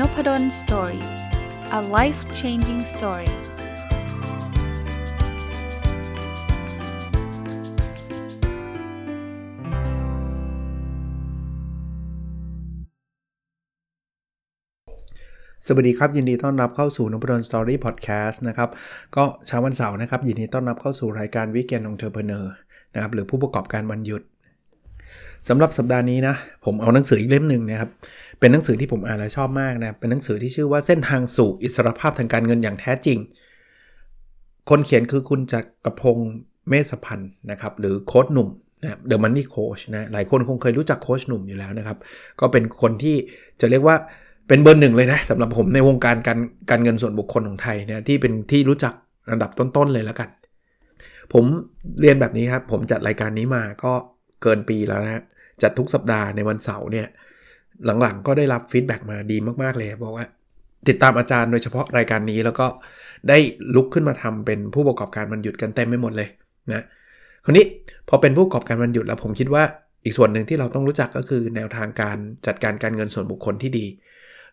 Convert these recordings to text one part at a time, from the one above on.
Nopadol Story a life changing story สวัสดีครับ ยินดีต้อนรับเข้าสู่นพดล Story พอดแคสต์นะครับ ก็เช้าวันเสาร์นะครับ ยินดีต้อนรับเข้าสู่รายการ Weekend Entrepreneur นะครับหรือผู้ประกอบการวันหยุดสำหรับสัปดาห์นี้นะ ผมเอาหนังสืออีกเล่มหนึ่งนะครับ เป็นหนังสือที่ผมอ่านแล้วชอบมากนะ เป็นหนังสือที่ชื่อว่าเส้นทางสู่อิสรภาพทางการเงินอย่างแท้จริง คนเขียนคือคุณจักรพงศ์เมษพันธ์นะครับ หรือโค้ชหนุ่มนะเดอะมันนี่โค้ชนะ หลายคนคงเคยรู้จักโค้ชหนุ่มอยู่แล้วนะครับ ก็เป็นคนที่จะเรียกว่าเป็นเบอร์หนึ่งเลยนะสำหรับผมในวงการการการเงินส่วนบุคคลของไทยนะที่เป็นที่รู้จักอันดับต้นๆเลยแล้วกัน ผมเรียนแบบนี้ครับ ผมจัดรายการนี้มาก็เกินปีแล้วนะจัดทุกสัปดาห์ในวันเสาร์เนี่ย หลังๆ ก็ได้รับ feedback มาดีมากๆเลยบอกว่าติดตามอาจารย์โดยเฉพาะรายการนี้แล้วก็ได้ลุกขึ้นมาทำเป็นผู้ประกอบการวันหยุดกันเต็มไปหมดเลยนะคราวนี้พอเป็นผู้ประกอบการวันหยุดแล้วผมคิดว่าอีกส่วนหนึ่งที่เราต้องรู้จักก็คือแนวทางการจัดการการเงินส่วนบุคคลที่ดี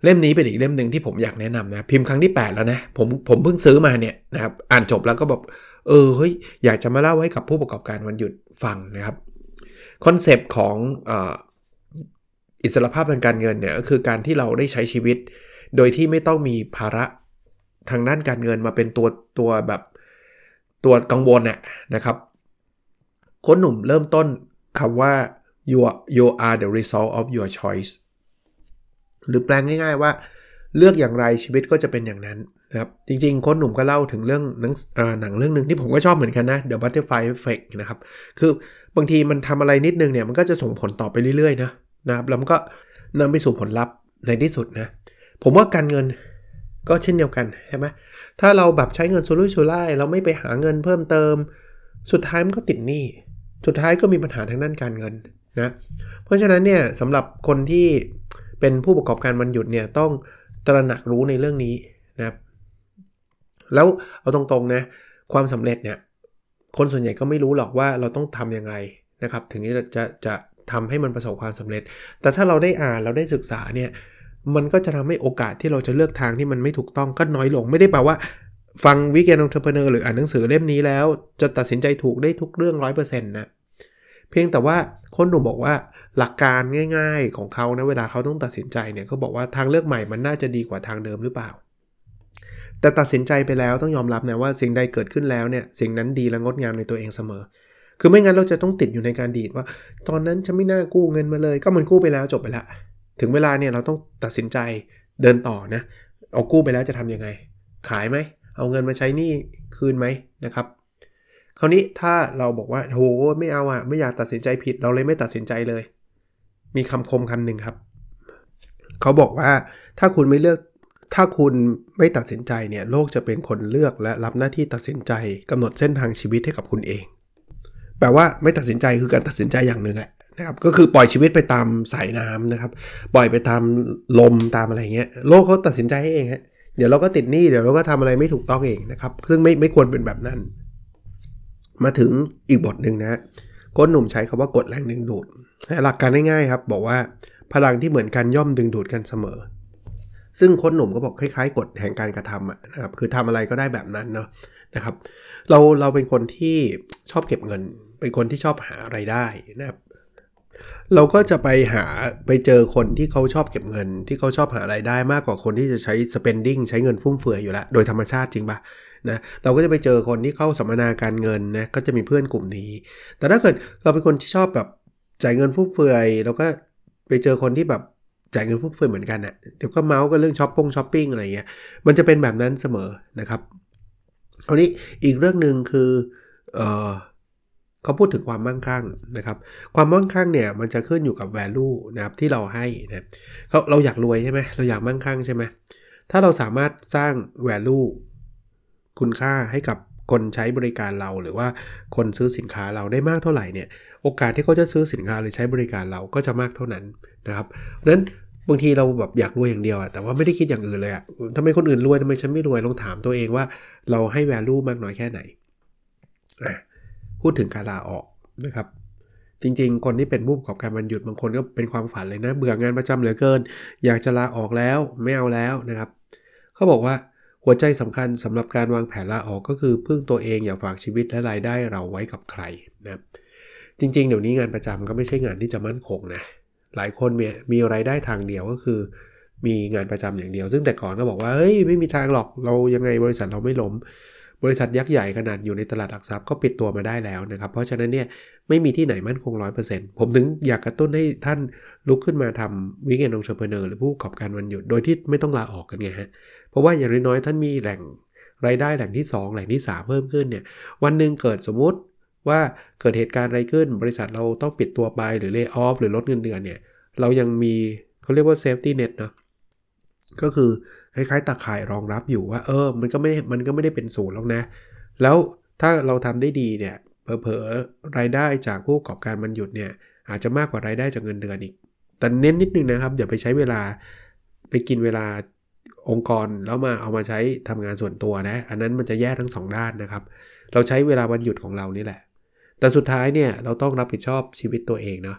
เล่มนี้เป็นอีกเล่มหนึ่งที่ผมอยากแนะนำนะพิมพ์ครั้งที่ 8 แล้วนะผมผมเพิ่งซื้อมาเนี่ยนะครับอ่านจบแล้วก็บอกเออเฮ้ยอยากจะมาเล่าให้กับผู้ประกอบการวันหยุดฟังนะครับคอนเซปต์ของ อิสรภาพทางการเงินเนี่ยก็คือการที่เราได้ใช้ชีวิต โดยที่ไม่ต้องมีภาระทางด้านการเงินมาเป็นตัวตัวแบบตัวกังวลน่ยนะครับคนหนุ่มเริ่มต้นคำว่า you are, you are the result of your choice หรือแปลงง่ายๆว่า เลือกอย่างไรชีวิตก็จะเป็นอย่างนั้นนะครับจริงๆคนหนุ่มก็เล่าถึงเรื่องหนังหนังเรื่องหนึ่งที่ผมก็ชอบเหมือนกันนะ The Butterfly Effect นะครับ คือบางทีมันทำอะไรนิดนึงเนี่ย มันก็จะส่งผลต่อไปเรื่อยๆนะ นะครับแล้วมันก็นำไปสู่ผลลัพธ์ในที่สุดนะ ผมว่าการเงินก็เช่นเดียวกันใช่ไหมถ้าเราแบบใช้เงินสุรุ่ยสุร่ายเราไม่ไปหาเงินเพิ่มเติม สุดท้ายมันก็ติดหนี้สุดท้ายก็มีปัญหาทางด้านการเงินนะเพราะฉะนั้นเนี่ยสำหรับคนที่เป็นผู้ประกอบการวันหยุดเนี่ยต้องตระหนักรู้ในเรื่องนี้นะครับแล้วเอาตรงๆนะความสำเร็จเนี่ยคนส่วนใหญ่ก็ไม่รู้หรอกว่าเราต้องทำอย่างไรนะครับ ถึงจะจะจะ ทำให้มันประสบความสำเร็จ แต่ถ้าเราได้อ่านเราได้ศึกษาเนี่ย มันก็จะทำให้โอกาสที่เราจะเลือกทางที่มันไม่ถูกต้องก็น้อยลง ไม่ได้แปลว่า ฟัง Weekend Entrepreneur หรืออ่านหนังสือเล่มนี้แล้ว จะตัดสินใจถูกได้ทุกเรื่อง 100%นะเพียงแต่ว่าคนหนุ่มบอกว่าหลักการง่าย ๆ ของเขานะเวลาเขาต้องตัดสินใจเนี่ยเขาบอกว่าทางเลือกใหม่มันน่าจะดีกว่าทางเดิมหรือเปล่า แต่ตัดสินใจไปแล้วต้องยอมรับนะว่าสิ่งใดเกิดขึ้นแล้วเนี่ยสิ่งนั้นดีและงดงามในตัวเองเสมอ คือไม่งั้นเราจะต้องติดอยู่ในการดีดว่า ตอนนั้นฉันไม่น่ากู้เงินมาเลย ก็มันกู้ไปแล้วจบไปละ ถึงเวลาเนี่ยเราต้องตัดสินใจเดินต่อนะ เอากู้ไปแล้วจะทํำยังไง ขายไหม เอาเงินมาใช้นี้คืนไหมนะครับ คราวนี้ถ้าเราบอกว่าโหไม่เอาอะไม่อยากตัดสินใจผิด เราเลยไม่ตัดสินใจเลย มีคำคมคำหนึ่งครับ เขาบอกว่าถ้าคุณไม่เลือกถ้าคุณไม่ตัดสินใจเนี่ยโลกจะเป็นคนเลือกและรับหน้าที่ตัดสินใจกำหนดเส้นทางชีวิตให้กับคุณเอง แปลว่าไม่ตัดสินใจคือการตัดสินใจอย่างหนึ่งแหละนะครับก็คือปล่อยชีวิตไปตามสายน้ำนะครับ ปล่อยไปตามลมตามอะไรเงี้ยโลกเขาตัดสินใจให้เองฮะเดี๋ยวเราก็ติดหนี้เดี๋ยวเราก็ทำอะไรไม่ถูกต้องเองนะครับซึ่งไม่ไม่ควรเป็นแบบนั้น มาถึงอีกบทหนึ่งนะก้นหนุ่มใช้คาว่ากดแรงดึงดูด หลักการง่ายๆครับ บอกว่าพลังที่เหมือนกันย่อมดึงดูดกันเสมอ ซึ่งคนหนุ่มก็บอกคล้ายๆกฎแห่งการกระทำนะครับคือทำอะไรก็ได้แบบนั้นเนาะนะครับ เราเราเป็นคนที่ชอบเก็บเงิน เป็นคนที่ชอบหาไรายได้นะครับ เราก็จะไปหาไปเจอคนที่เขาชอบเก็บเงิน ที่เขาชอบหารายได้มากกว่าคนที่จะใช้ spending ใช้เงินฟุ่มเฟือยอยู่แล้ว โดยธรรมชาติจริงปะนะเราก็จะไปเจอคนที่เข้าสัมมนาการเงินนะก็จะมีเพื่อนกลุ่มนี้ แต่ถ้าเกิดเราเป็นคนที่ชอบแบบจ่ายเงินฟุ่มเฟือยเราก็ไปเจอคนที่แบบจ่ายเงินฟุ่มเฟือยเหมือนกันน่ะเดี๋ยวก็เมาท์กันเรื่องช้อปปิ้งช้อปปิ้งอะไรเงี้ยมันจะเป็นแบบนั้นเสมอนะครับ คราวนี้อีกเรื่องหนึ่งคือเออเขาพูดถึงความมั่งคั่งนะครับ ความมั่งคั่งเนี่ยมันจะขึ้นอยู่กับ value นะครับที่เราให้นะเราเราอยากรวยใช่ไหมเราอยากมั่งคั่งใช่ไหมถ้าเราสามารถสร้าง value คุณค่าให้กับคนใช้บริการเราหรือว่าคนซื้อสินค้าเราได้มากเท่าไหร่เนี่ย โอกาสที่เขาจะซื้อสินค้าหรือใช้บริการเราก็จะมากเท่านั้นนะครับเพราะฉะนั้น บางทีเราแบบอยากรวยอย่างเดียวอะแต่ว่าไม่ได้คิดอย่างอื่นเลยอะทำไมคนอื่นรวยทำไมฉันไม่รวยลองถามตัวเองว่าเราให้ value มากน้อยแค่ไหน พูดถึงการลาออกนะครับ จริงๆ คนที่เป็นผู้ประกอบการวันหยุดบางคนก็เป็นความฝันเลยนะ เบื่องานประจำเหลือเกิน อยากจะลาออกแล้วไม่เอาแล้วนะครับเขาบอกว่าหัวใจสำคัญสำหรับการวางแผนลาออกก็คือพึ่งตัวเองอย่าฝากชีวิตและรายได้เราไว้กับใครนะจริงๆ เดี๋ยวนี้งานประจำก็ไม่ใช่งานที่จะมั่นคงนะ หลายคนมีมีรายได้ทางเดียวก็คือ มีงานประจำอย่างเดียว ซึ่งแต่ก่อนก็บอกว่าเฮ้ยไม่มีทางหรอกเรายังไงบริษัทเราไม่ล้ม บริษัทยักษ์ใหญ่ขนาดอยู่ในตลาดหลักทรัพย์ก็ปิดตัวมาได้แล้วนะครับ เพราะฉะนั้นเนี่ยไม่มีที่ไหนมั่นคง 100%ผมถึงอยากกระตุ้นให้ท่านลุกขึ้นมาทำ Weekend Entrepreneur หรือผู้ประกอบการวันหยุดโดยที่ไม่ต้องลาออกกันไงฮะเพราะว่าอย่างน้อยๆท่านมีแหล่งรายได้แหล่งที่ 2 แหล่งที่ 3 เพิ่มขึ้นเนี่ยวันหนึ่งเกิดสมมติ ว่าเกิดเหตุการณ์อะไรขึ้นบริษัทเราต้องปิดตัวไปหรือ lay off หรือลดเงินเดือนเนี่ย เรายังมีเขาเรียกว่า safety net เนาะก็คือคล้ายๆตาข่ายรองรับอยู่ว่า เออ มันก็ไม่มันก็ไม่ได้เป็นศูนย์หรอกนะ แล้วถ้าเราทำได้ดีเนี่ยเผลอๆรายได้จากผู้ประกอบการวันหยุดเนี่ย อาจจะมากกว่ารายได้จากเงินเดือนอีก แต่เน้นนิดนึงนะครับ อย่าไปใช้เวลาไปกินเวลาองค์กรแล้วมาเอามาใช้ทำงานส่วนตัวนะ อันนั้นมันจะแย่ทั้งสองด้านนะครับ เราใช้เวลาวันหยุดของเรานี่แหละ แต่สุดท้ายเนี่ยเราต้องรับผิดชอบชีวิตตัวเองเนาะ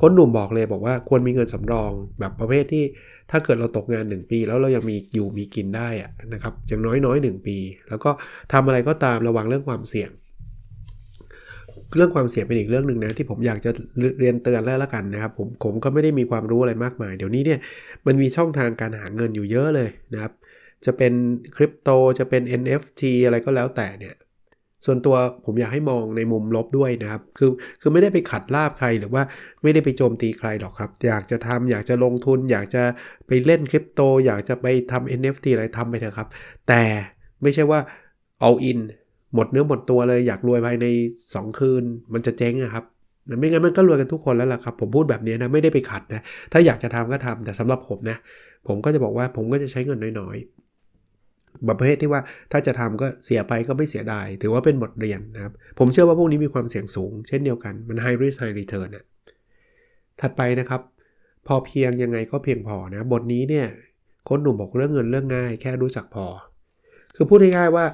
คนหนุ่มบอกเลยบอกว่าควรมีเงินสำรองแบบประเภทที่ถ้าเกิดเราตกงาน 1 ปี แล้วเรายังมีอยู่มีกินได้อะนะครับอย่างน้อยน้อย1ปี แล้วก็ทำอะไรก็ตามระวังเรื่องความเสี่ยง เรื่องความเสี่ยงเป็นอีกเรื่องหนึ่งนะที่ผมอยากจะเรียนเตือนแล้วละกันนะครับผมผมก็ไม่ได้มีความรู้อะไรมากมาย เดี๋ยวนี้เนี่ยมันมีช่องทางการหาเงินอยู่เยอะเลยนะครับจะเป็นคริปโตจะเป็น NFT อะไรก็แล้วแต่เนี่ย ส่วนตัวผมอยากให้มองในมุมลบด้วยนะครับ คือคือไม่ได้ไปขัดลาบใครหรือว่าไม่ได้ไปโจมตีใครหรอกครับ อยากจะทำอยากจะลงทุน อยากจะไปเล่นคริปโต อยากจะไปทำ NFT อะไรทำไปเถอะครับ แต่ไม่ใช่ว่า all in หมดเนื้อหมดตัวเลยอยากรวยภายใน 2 คืน มันจะเจ๊งอะครับไม่งั้นมันก็รวยกันทุกคนแล้วล่ะครับ ผมพูดแบบนี้นะไม่ได้ไปขัดนะถ้าอยากจะทำก็ทำแต่สำหรับผมนะผมก็จะบอกว่าผมก็จะใช้เงินน้อยๆ ประเภทที่ว่าถ้าจะทำก็เสียไปก็ไม่เสียดาย ถือว่าเป็นบทเรียนนะครับ ผมเชื่อว่าพวกนี้มีความเสี่ยงสูง เช่นเดียวกันมัน high risk high return นะถัดไปนะครับ พอเพียงยังไงก็เพียงพอนะ บทนี้เนี่ยคนหนุ่มบอกเรื่องเงินเรื่องง่าย แค่รู้จักพอ คือพูดง่ายๆว่า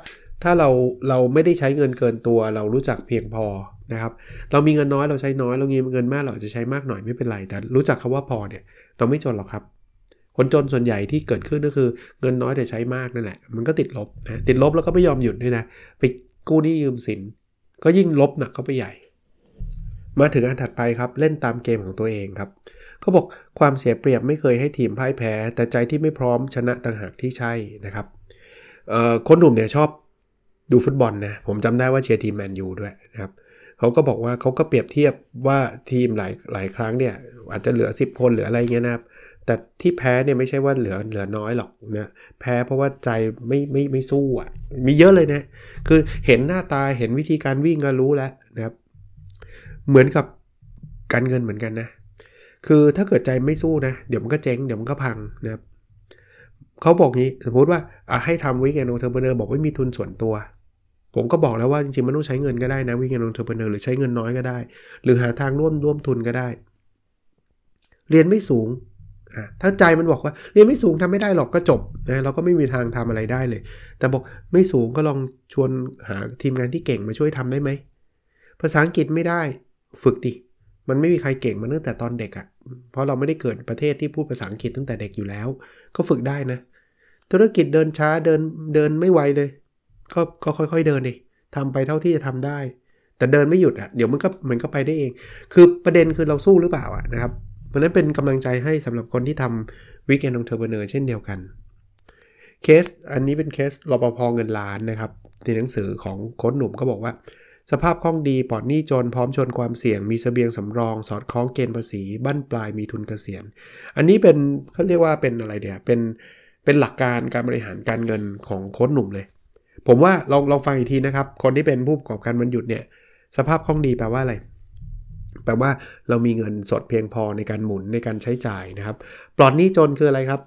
ถ้าเราเราไม่ได้ใช้เงินเกินตัว เรารู้จักเพียงพอนะครับ เรามีเงินน้อยเราใช้น้อย เรามีเงินมากเราจะใช้มากหน่อยไม่เป็นไร แต่รู้จักคำว่าพอเนี่ยเราไม่จนหรอกครับ คนจนส่วนใหญ่ที่เกิดขึ้นก็คือเงินน้อยแต่ใช้มากนั่นแหละ มันก็ติดลบนะติดลบแล้วก็ไม่ยอมหยุดด้วยนะ ไปกู้หนี้ยืมสิน ก็ยิ่งลบหนักเข้าไปใหญ่ มาถึงอันถัดไปครับเล่นตามเกมของตัวเองครับเขาบอกความเสียเปรียบไม่เคยให้ทีมพ่ายแพ้ แต่ใจที่ไม่พร้อมชนะต่างหากที่ใช่นะครับคนหนุ่มเนี่ยชอบดูฟุตบอลนะผมจำได้ว่าเชียร์ทีมแมนยูด้วยนะครับเขาก็บอกว่าเขาก็เปรียบเทียบว่าทีมหลายหลายครั้งเนี่ยอาจจะเหลือ 10 คนหรืออะไรเงี้ยนะครับ แต่ที่แพ้เนี่ยไม่ใช่ว่าเหลือเหลือน้อยหรอกนะแพ้เพราะว่าใจไม่ไม่ไม่สู้อะมีเยอะเลยนะ คือเห็นหน้าตาเห็นวิธีการวิ่งก็รู้แล้วนะครับ เหมือนกับการเงินเหมือนกันนะ คือถ้าเกิดใจไม่สู้นะ เดี๋ยวมันก็เจ๊งเดี๋ยวมันก็พังนะครับเขาบอกงี้สมมติว่าให้ทำ Weekend Entrepreneur บอกว่มีทุนส่วนตัว ผมก็บอกแล้วว่าจริงๆม่ต้องใช้เงินก็ได้นะ Weekend Entrepreneur หรือใช้เงินน้อยก็ได้ หรือหาทางร่วมร่วมทุนก็ได้ เรียนไม่สูง ถ้าใจมันบอกว่าเรียนไม่สูงทำไม่ได้หรอกก็จบนะเราก็ไม่มีทางทำอะไรได้เลย แต่บอกไม่สูงก็ลองชวนหาทีมงานที่เก่งมาช่วยทำได้ไหมภาษาอังกฤษไม่ได้ฝึกดิมันไม่มีใครเก่งมาตั้งแต่ตอนเด็กอะ่ะเพราะเราไม่ได้เกิดประเทศที่พูดภาษาอังกฤษตั้งแต่เด็กอยู่แล้ว ก็ฝึกได้นะ ธุรกิจเดินช้าเดินเดินไม่ไวเลย ก็ก็ค่อย ๆเดินดิทำไปเท่าที่จะทำได้ แต่เดินไม่หยุดอะ่ะเดี๋ยวมันก็มันก็ไปได้เอง คือประเด็นคือเราสู้หรือเปล่าอะนะครับ เพราะนั้นเป็นกำลังใจให้สำหรับคนที่ทำ Weekend Entrepreneur เช่นเดียวกัน เคสอันนี้เป็นเคสรปภเงินล้านนะครับในหนังสือของโค้ดหนุ่มก็บอกว่า สภาพคล่องดีปลอดหนี้จนพร้อมชนความเสี่ยง มีเสบียงสำรอง สอดคล้องเกณฑ์ภาษีบั้นปลายมีทุนเกษียณ อันนี้เป็นเขาเรียกว่าเป็นอะไรเดียเป็นเป็นหลักการการบริหารการเงินของโค้ดหนุ่มเลย ผมว่าลองลองฟังอีกทีนะครับ คนที่เป็นผู้ประกอบการมันหยุดเนี่ยสภาพคล่องดีแปลว่าอะไร แปลว่าเรามีเงินสดเพียงพอในการหมุนในการใช้จ่ายนะครับ ปลอดหนี้จนคืออะไรครับ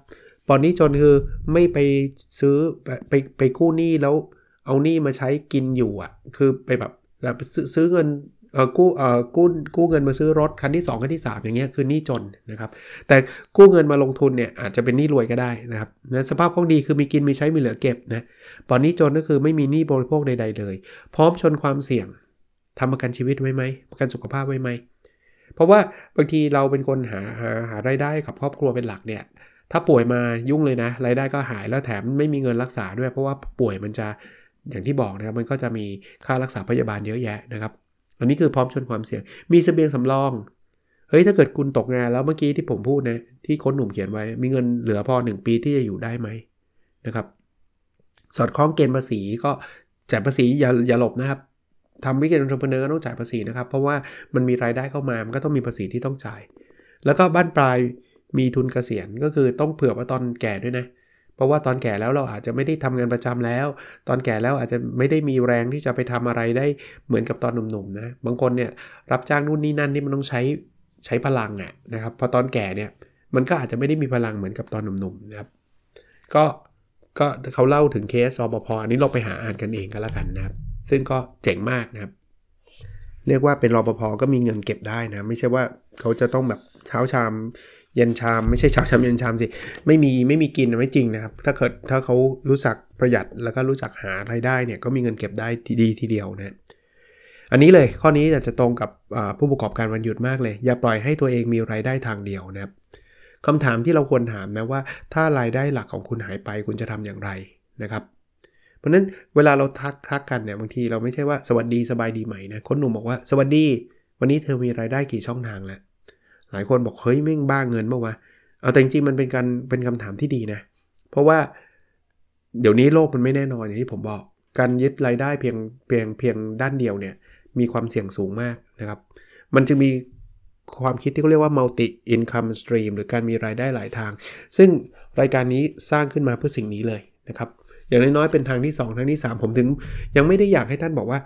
ปลอดหนี้จนคือไม่ไปซื้อไปไปกู้หนี้แล้วเอาหนี้มาใช้กินอยู่อะ คือไปแบบแบบซื้อเงินเออกู้เออกู้กู้เงินมาซื้อรถคันที่ 2 คันที่ 3 อย่างเงี้ยคือหนี้จนนะครับ แต่กู้เงินมาลงทุนเนี่ยอาจจะเป็นหนี้รวยก็ได้นะครับนะสภาพคล่องดีคือมีกินมีใช้มีเหลือเก็บนะปลอดหนี้จนก็คือไม่มีหนี้บริโภคใดๆเลย พร้อมชนความเสี่ยง ทำประกันชีวิตไว้ไหมประกันสุขภาพไว้ไหม เพราะว่าบางทีเราเป็นคนหาหาหารายได้กับครอบครัวเป็นหลักเนี่ยถ้าป่วยมายุ่งเลยนะรายได้ก็หายแล้วแถมไม่มีเงินรักษาด้วย เพราะว่าป่วยมันจะอย่างที่บอกนะครับมันก็จะมีค่ารักษาพยาบาลเยอะแยะนะครับ อันนี้คือพร้อมชนความเสี่ยง มีเสบียงสำรองเฮ้ยถ้าเกิดคุณตกงานแล้วเมื่อกี้ที่ผมพูดนะที่คนหนุ่มเขียนไว้ มีเงินเหลือพอ 1 ปีที่จะอยู่ได้ไหมนะครับ สอดคล้องเกณฑ์ภาษีก็จ่ายภาษีอย่าอย่าหลบนะครับ ทำวิกฤตองค์ประกอบต้องจ่ายภาษีนะครับ เพราะว่ามันมีรายได้เข้ามา มันก็ต้องมีภาษีที่ต้องจ่าย แล้วก็บ้านปลายมีทุนเกษียณก็คือต้องเผื่อว่าตอนแก่ด้วยนะ เพราะว่าตอนแก่แล้วเราอาจจะไม่ได้ทำงานประจำแล้ว ตอนแก่แล้วอาจจะไม่ได้มีแรงที่จะไปทำอะไรได้เหมือนกับตอนหนุ่มๆนะ บางคนเนี่ยรับจ้างนู่นนี่นั่นนี่มันต้องใช้ใช้พลังอะนะครับ พอตอนแก่เนี่ยมันก็อาจจะไม่ได้มีพลังเหมือนกับตอนหนุ่มๆนะครับ ก็ก็เขาเล่าถึงเคสรปภอันนี้เราไปหาอ่านกันเองก็แล้วกันนะครับ ซึ่งก็เจ๋งมากนะครับ เรียกว่าเป็นรปภก็มีเงินเก็บได้นะ ไม่ใช่ว่าเขาจะต้องแบบเช้าชาม เย็นชาม ไม่ใช่เช้าชามเย็นชามสิ ไม่มีไม่มีกินไม่จริงนะครับ ถ้าเกิดถ้าเขารู้จักประหยัดแล้วก็รู้จักหารายได้เนี่ยก็มีเงินเก็บได้ดีทีเดียวนะอันนี้เลยข้อนี้จะตรงกับผู้ประกอบการวันหยุดมากเลย อย่าปล่อยให้ตัวเองมีรายได้ทางเดียวนะครับคำถามที่เราควรถามนะว่าถ้ารายได้หลักของคุณหายไปคุณจะทำอย่างไรนะครับ เพราะนั้นเวลาเราทักทักกันเนี่ยบางทีเราไม่ใช่ว่าสวัสดีสบายดีไหมนะคนหนุ่มบอกว่าสวัสดี วันนี้เธอมีรายได้กี่ช่องทางแล้วหลายคนบอกเฮ้ยแม่งบ้าเงินเมื่อวะเอาแต่จริงๆมันเป็นการเป็นคำถามที่ดีนะ เพราะว่าเดี๋ยวนี้โลกมันไม่แน่นอนอย่างที่ผมบอก การยึดรายได้เพียงเพียงเพียงด้านเดียวเนี่ยมีความเสี่ยงสูงมากนะครับ มันจะมีความคิดที่เขาเรียกว่า multi income stream หรือการมีรายได้หลายทาง ซึ่งรายการนี้สร้างขึ้นมาเพื่อสิ่งนี้เลยนะครับ อย่างน้อยๆเป็นทางที่ 2 ทางที่ 3 ผมถึง ยังไม่ได้อยากให้ท่านบอกว่า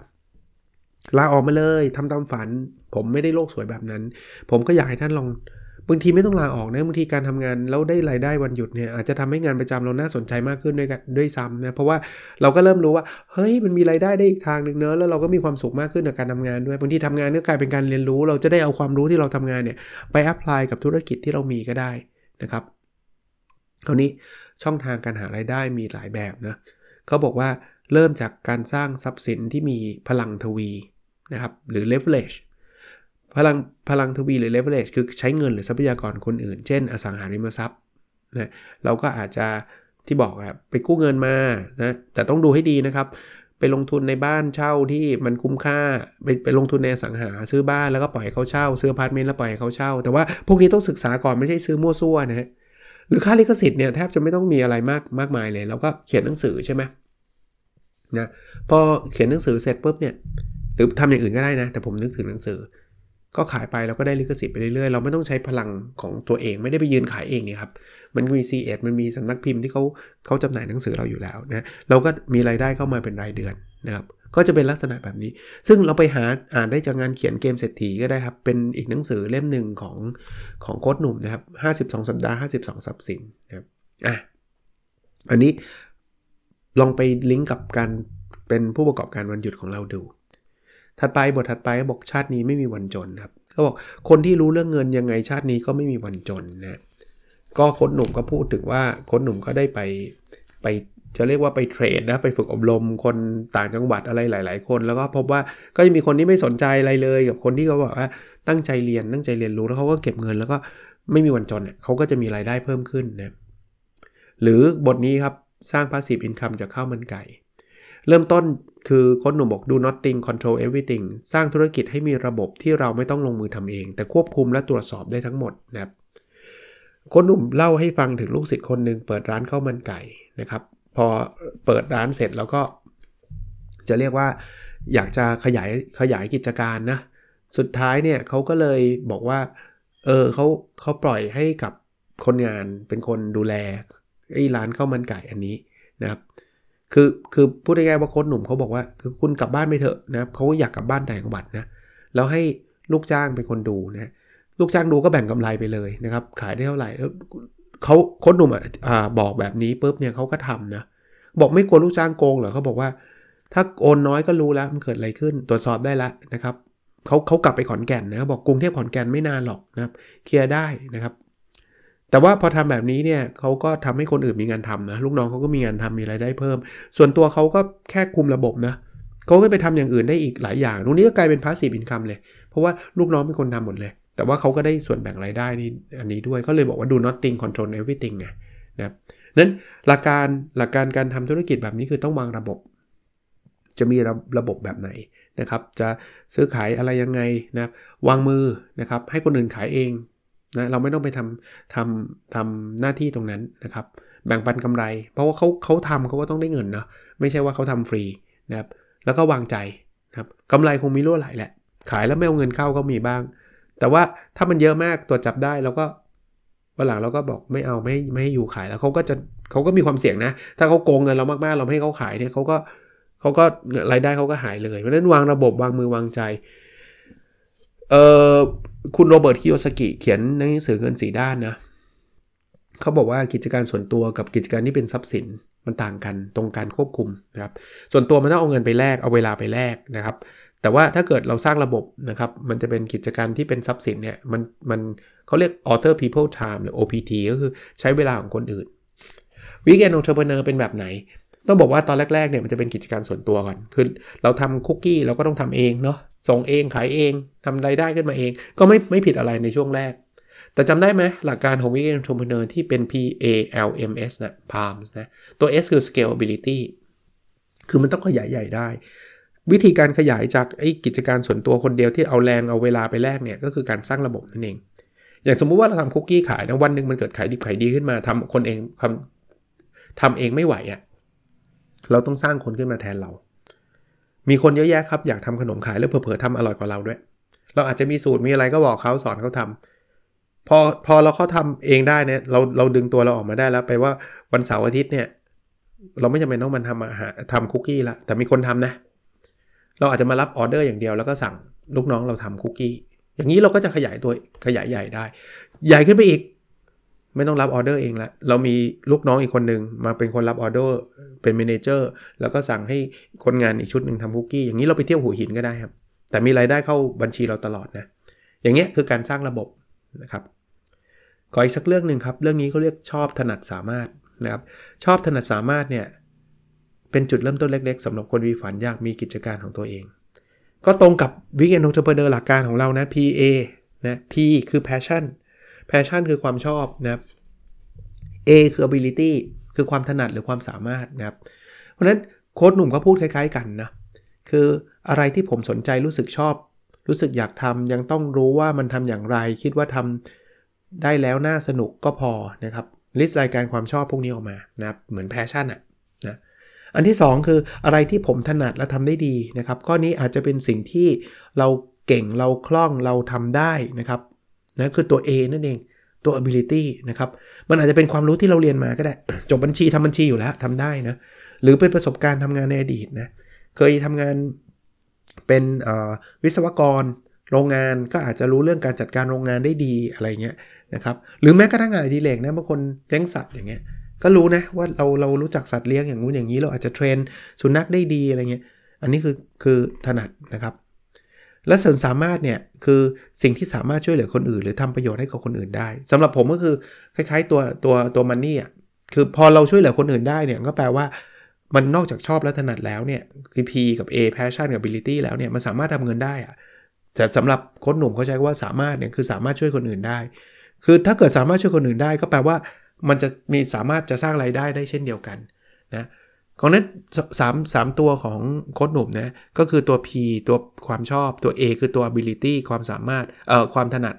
ลาออกมาเลยทำตามฝัน ผมไม่ได้โลกสวยแบบนั้น ผมก็อยากให้ท่านลองบางทีไม่ต้องลาออกนะบางทีการทำงานแล้วได้รายได้วันหยุดเนี่ยอาจจะทำให้งานประจำเราน่าสนใจมากขึ้นด้วยกันด้วยซ้ำนะเพราะว่าเราก็เริ่มรู้ว่าเฮ้ยมันมีรายได้ได้อีกทางหนึ่งเนอะแล้วเราก็มีความสุขมากขึ้นในการทำงานด้วยบางทีทำงานก็กลายเป็นการเรียนรู้ เราจะได้เอาความรู้ที่เราทำงานเนี่ยไปแอพพลายกับธุรกิจที่เรามีก็ได้นะครับคราวนี้ ช่องทางการหารายได้มีหลายแบบนะเขาบอกว่าเริ่มจากการสร้างทรัพย์สินที่มีพลังทวีนะครับหรือ leverage พลังพลังทวีหรือ leverage คือใช้เงินหรือทรัพยากรคนอื่น เช่น อสังหาริมทรัพย์นะเราก็อาจจะที่บอกอะไปกู้เงินมานะแต่ต้องดูให้ดีนะครับ ไปลงทุนในบ้านเช่าที่มันคุ้มค่า ไปไปลงทุนในอสังหาซื้อบ้านแล้วก็ปล่อยเขาเช่า ซื้ออพาร์ทเมนต์แล้วปล่อยเขาเช่า แต่ว่าพวกนี้ต้องศึกษาก่อนไม่ใช่ซื้อมั่วซั่วนะฮะ หรือค่าลิขสิทธิ์เนี่ยแทบจะไม่ต้องมีอะไรมากมากมายเลย เราก็เขียนหนังสือใช่ไหมนะพอเขียนหนังสือเสร็จปุ๊บเนี่ยหรือทำอย่างอื่นก็ได้นะ แต่ผมนึกถึงหนังสือ ก็ขายไปเราก็ได้ลิขสิทธิ์ไปเรื่อยๆ เราไม่ต้องใช้พลังของตัวเองไม่ได้ไปยืนขายเองเนี่ยครับ มันมี c ีเอ็ดมันมีสำนักพิมพ์ที่เขาเขาจำหน่ายหนังสือเราอยู่แล้วนะเราก็มีรายได้เข้ามาเป็นรายเดือนนะครับ ก็จะเป็นลักษณะแบบนี้ ซึ่งเราไปหาอ่านได้จากงานเขียนเกมเศรษฐีก็ได้ครับ เป็นอีกหนังสือเล่มหนึ่งของของโค้ดหนุ่มนะครับ 52 สัปดาห์ 52 ทรัพย์สินนะครับ อะ อันนี้ลองไปลิงก์กับการเป็นผู้ประกอบการวันหยุดของเราดู ถัดไปบทถัดไปบอกชาตินี้ไม่มีวันจนครับเขาบอกคนที่รู้เรื่องเงินยังไงชาตินี้ก็ไม่มีวันจนนะ ก็โคนหนุ่มก็พูดถึงว่าโคนหนุ่มก็ได้ไปไป จะเรียกว่าไปเทรดนะไปฝึกอบรมคนต่างจังหวัดอะไรหลาย ๆ คน แล้วก็พบว่าก็จะมีคนที่ไม่สนใจอะไรเลย กับคนที่เขาบอกว่าตั้งใจเรียนตั้งใจเรียนรู้แล้วเขาก็เก็บเงิน แล้วก็ไม่มีวันจนเนี่ยเขาก็จะมีรายได้เพิ่มขึ้นนะหรือบทนี้ครับสร้าง passive income จากข้าวมันไก่ เริ่มต้นคือค้ดหนุ่มบอก do nothing control everything สร้างธุรกิจให้มีระบบที่เราไม่ต้องลงมือทำเอง แต่ควบคุมและตรวจสอบได้ทั้งหมดนะครับค้ดหนุ่มเล่าให้ฟังถึงลูกศิษย์คนหนึ่งเปิดร้านข้าวมันไก่นะครับ พอเปิดร้านเสร็จแล้วก็จะเรียกว่าอยากจะขยายขยายกิจการนะ สุดท้ายเนี่ยเขาก็เลยบอกว่า เออเขาเขาปล่อยให้กับคนงานเป็นคนดูแลไอ้ร้านข้าวมันไก่อันนี้นะครับ คือคือพูดง่ายๆว่าโค้ดหนุ่มเขาบอกว่าคือคุณกลับบ้านไปเถอะนะครับเขาอยากกลับบ้านแต่จังหวัดนะแล้วให้ลูกจ้างเป็นคนดูนะลูกจ้างดูก็แบ่งกำไรไปเลยนะครับ ขายได้เท่าไหร่แล้ว เขาโค้ดหนุ่มอ่าบอกแบบนี้ปุ๊บเนี่ยเขาก็ทำนะ บอกไม่กลัวลูกจ้างโกงเหรอเขาบอกว่า ถ้าโอนน้อยก็รู้แล้วมันเกิดอะไรขึ้นตรวจสอบได้แล้วนะครับเขาเขากลับไปขอนแก่นนะบอกกรุงเทพขอนแก่นไม่นานหรอกนะครับเคลียร์ได้นะครับ แต่ว่าพอทำแบบนี้เนี่ยเขาก็ทำให้คนอื่นมีงานทำนะลูกน้องเขาก็มีงานทำมีรายได้เพิ่ม ส่วนตัวเขาก็แค่คุมระบบนะเขาก็ไปทำอย่างอื่นได้อีกหลายอย่างตรงนี้ก็กลายเป็น passive income เลย เพราะว่าลูกน้องเป็นคนทำหมดเลย แต่ว่าเขาก็ได้ส่วนแบ่งรายได้นี่อันนี้ด้วยเขาเลยบอกว่า do nothing control everything ไงนะครับนั้นหลักการหลักการการทำธุรกิจแบบนี้คือต้องวางระบบ จะมีระระบบแบบไหนนะครับ จะซื้อขายอะไรยังไงนะวางมือนะครับ ให้คนอื่นขายเองนะเราไม่ต้องไปทำทำทำหน้าที่ตรงนั้นนะครับ แบ่งปันกำไร เพราะว่าเขาเขาทำเขาก็ต้องได้เงินเนาะไม่ใช่ว่าเขาทำฟรีนะครับแล้วก็วางใจนะครับกำไรคงมีรั่วไหลแหละ ขายแล้วไม่เอาเงินเข้าก็มีบ้าง แต่ว่าถ้ามันเยอะมากตรวจจับได้เราก็วันหลังเราก็บอกไม่เอาไม่ไม่ให้อยู่ขายแล้วเขาก็จะเขาก็มีความเสี่ยงนะ ถ้าเขาโกงเงินเรามากๆ เราไม่ให้เขาขายเนี่ยเขาก็เขาก็รายได้เขาก็หายเลยเพราะนั้นวางระบบวางมือวางใจเออคุณโรเบิร์ตคิโยสกิเขียนในหนังสือเงินสีด้านนะเขาบอกว่ากิจการส่วนตัวกับกิจการที่เป็นทรัพย์สินมันต่างกันตรงการควบคุมนะครับส่วนตัวมันต้องเอาเงินไปแลกเอาเวลาไปแลกนะครับ แต่ว่าถ้าเกิดเราสร้างระบบนะครับ มันจะเป็นกิจการที่เป็นทรัพย์สินเนี่ย มันมันเขาเรียก other people's time หรือ OPT ก็คือใช้เวลาของคนอื่นวิกเอนองเทอร์เ e เนอร์เป็นแบบไหน ต้องบอกว่าตอนแรกๆเนี่ยมันจะเป็นกิจการส่วนตัวก่อน คือเราทำคุกกี้เราก็ต้องทำเองเนาะ ส่งเองขายเองทำรายได้ขึ้นมาเอง ก็ไม่ไม่ผิดอะไรในช่วงแรก แต่จำได้ไหมหลักการของวิกเอนองเทอร์เ e เนอร์ที่เป็น P A L M S นะ PALMS นะ ตัว S คือ scalability คือมันต้องขยายใหญ่ได้ วิธีการขยายจากไอ้กิจการส่วนตัวคนเดียวที่เอาแรงเอาเวลาไปแลกเนี่ยก็คือการสร้างระบบนั่นเอง อย่างสมมุติว่าเราทำคุกกี้ขายนะวันหนึ่งมันเกิดขายดิบขายดีขึ้นมาทำคนเองทำทำเองไม่ไหวอะ่ะเราต้องสร้างคนขึ้นมาแทนเรา มีคนเยอะแยะครับอยากทำขนมขายแล้วเผลอๆทำอร่อยกว่าเราด้วย เราอาจจะมีสูตรมีอะไรก็บอกเขาสอนเขาทำพอพอเราเขาทำเองได้เนี่ยเราเราดึงตัวเราออกมาได้แล้วไปว่าวันเสาร์อาทิตย์เนี่ย เราไม่จำเป็นต้องมันทำอาหารทำคุกกี้ละแต่มีคนทำนะ เราอาจจะมารับออเดอร์อย่างเดียวแล้วก็สั่งลูกน้องเราทำคุกกี้ อย่างนี้เราก็จะขยายตัวขยายใหญ่ได้ ใหญ่ขึ้นไปอีก ไม่ต้องรับออเดอร์เองละเรามีลูกน้องอีกคนหนึ่งมาเป็นคนรับออเดอร์เป็น manager แล้วก็สั่งให้คนงานอีกชุดหนึ่งทำคุกกี้อย่างนี้เราไปเที่ยวหัวหินก็ได้ครับ แต่มีรายได้เข้าบัญชีเราตลอดนะอย่างเงี้ยคือการสร้างระบบนะครับขออีกสักเรื่องหนึ่งครับ เรื่องนี้เขาเรียกชอบถนัดสามารถนะครับ ชอบถนัดสามารถเนี่ย เป็นจุดเริ่มต้นเล็ก ๆสำหรับคนมีฝันอยากมีกิจการของตัวเอง ก็ตรงกับ Weekend Entrepreneur หลักการของเรานะ PA นะ P คือ passion passion คือความชอบนะครับ A คือ ability คือความถนัดหรือความสามารถนะครับ เพราะฉะนั้นโค้ชหนุ่มก็พูดคล้าย ๆ กันนะคืออะไรที่ผมสนใจรู้สึกชอบ รู้สึกอยากทำยังต้องรู้ว่ามันทำอย่างไร คิดว่าทำได้แล้วน่าสนุกก็พอนะครับ list รายการความชอบพวกนี้ออกมานะครับเหมือน passion อะนะ อันที่ 2 คืออะไรที่ผมถนัดและทำได้ดีนะครับข้อนี้อาจจะเป็นสิ่งที่เราเก่งเราคล่องเราทำได้นะครับนะคือตัว A นั่นเองตัว ability นะครับมันอาจจะเป็นความรู้ที่เราเรียนมาก็ได้ จบบัญชีทำบัญชีอยู่แล้วทำได้นะหรือเป็นประสบการณ์ทำงานในอดีตนะเคยทำงานเป็นวิศวกร โรงงานก็อาจจะรู้เรื่องการจัดการโรงงานได้ดีอะไรเงี้ยนะครับหรือแม้กระทั่งงานอดิเรกนะบางคนเลี้ยงสัตว์อย่างเงี้ย ก็รู้นะว่าเราเรารู้จักสัตว์เลี้ยงอย่างงู้นอย่างนี้เราอาจจะเทรนสุนัขได้ดีอะไรเงี้ย อันนี้คือคือถนัดนะครับ และส่วนสามารถเนี่ยคือสิ่งที่สามารถช่วยเหลือคนอื่น หรือทำประโยชน์ให้กับคนอื่นได้สำหรับผมก็คือคล้ายๆตัวตัวตัวมันนี่อะคือพอเราช่วยเหลือคนอื่นได้เนี่ยก็แปลว่ามันนอกจากชอบและถนัดแล้วเนี่ยคือ P กับ A passion กับ ability แล้วเนี่ยมันสามารถทำเงินได้อะแต่สำหรับคนหนุ่มเขาใช้ว่าสามารถเนี่ยคือสามารถช่วยคนอื่นได้ คือถ้าเกิดสามารถช่วยคนอื่นได้ก็แปลว่า มันจะมีสามารถจะสร้างรายได้ได้เช่นเดียวกันนะของนั้นสามสามตัวของโค้ดหนุ่มนะก็คือตัว P ตัวความชอบตัว A คือตัว ability ความสามารถเอ่อความถนัด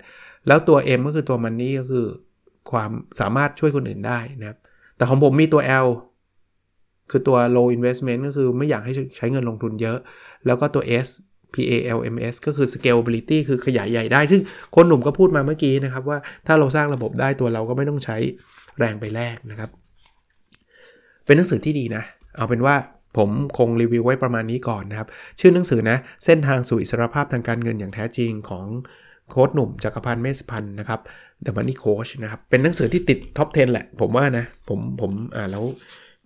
แล้วตัว M ก็คือตัวมันนี่ก็คือความสามารถช่วยคนอื่นได้นะครับแต่ของผมมีตัว L คือตัว low investment ก็คือไม่อยากให้ใช้เงินลงทุนเยอะ แล้วก็ตัว S PALMS ก็คือ scalability คือขยายใหญ่ได้ ซึ่งคนหนุ่มก็พูดมาเมื่อกี้นะครับว่าถ้าเราสร้างระบบได้ตัวเราก็ไม่ต้องใช้ แรงไปแลกนะครับ เป็นหนังสือที่ดีนะ เอาเป็นว่าผมคงรีวิวไว้ประมาณนี้ก่อนนะครับ ชื่อหนังสือนะ เส้นทางสู่อิสรภาพทางการเงินอย่างแท้จริงของโค้ชหนุ่มจักรพันธ์เมษพันธ์นะครับ The Money Coach นะครับ เป็นหนังสือที่ติด top 10 แหละ ผมว่านะ ผมผมอ่านแล้ว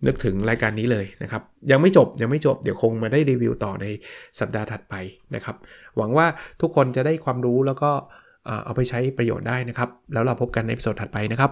นึกถึงรายการนี้เลยนะครับ ยังไม่จบยังไม่จบเดี๋ยวคงมาได้รีวิวต่อในสัปดาห์ถัดไปนะครับ หวังว่าทุกคนจะได้ความรู้แล้วก็เอาไปใช้ประโยชน์ได้นะครับ แล้วเราพบกันใน episode ถัดไปนะครับ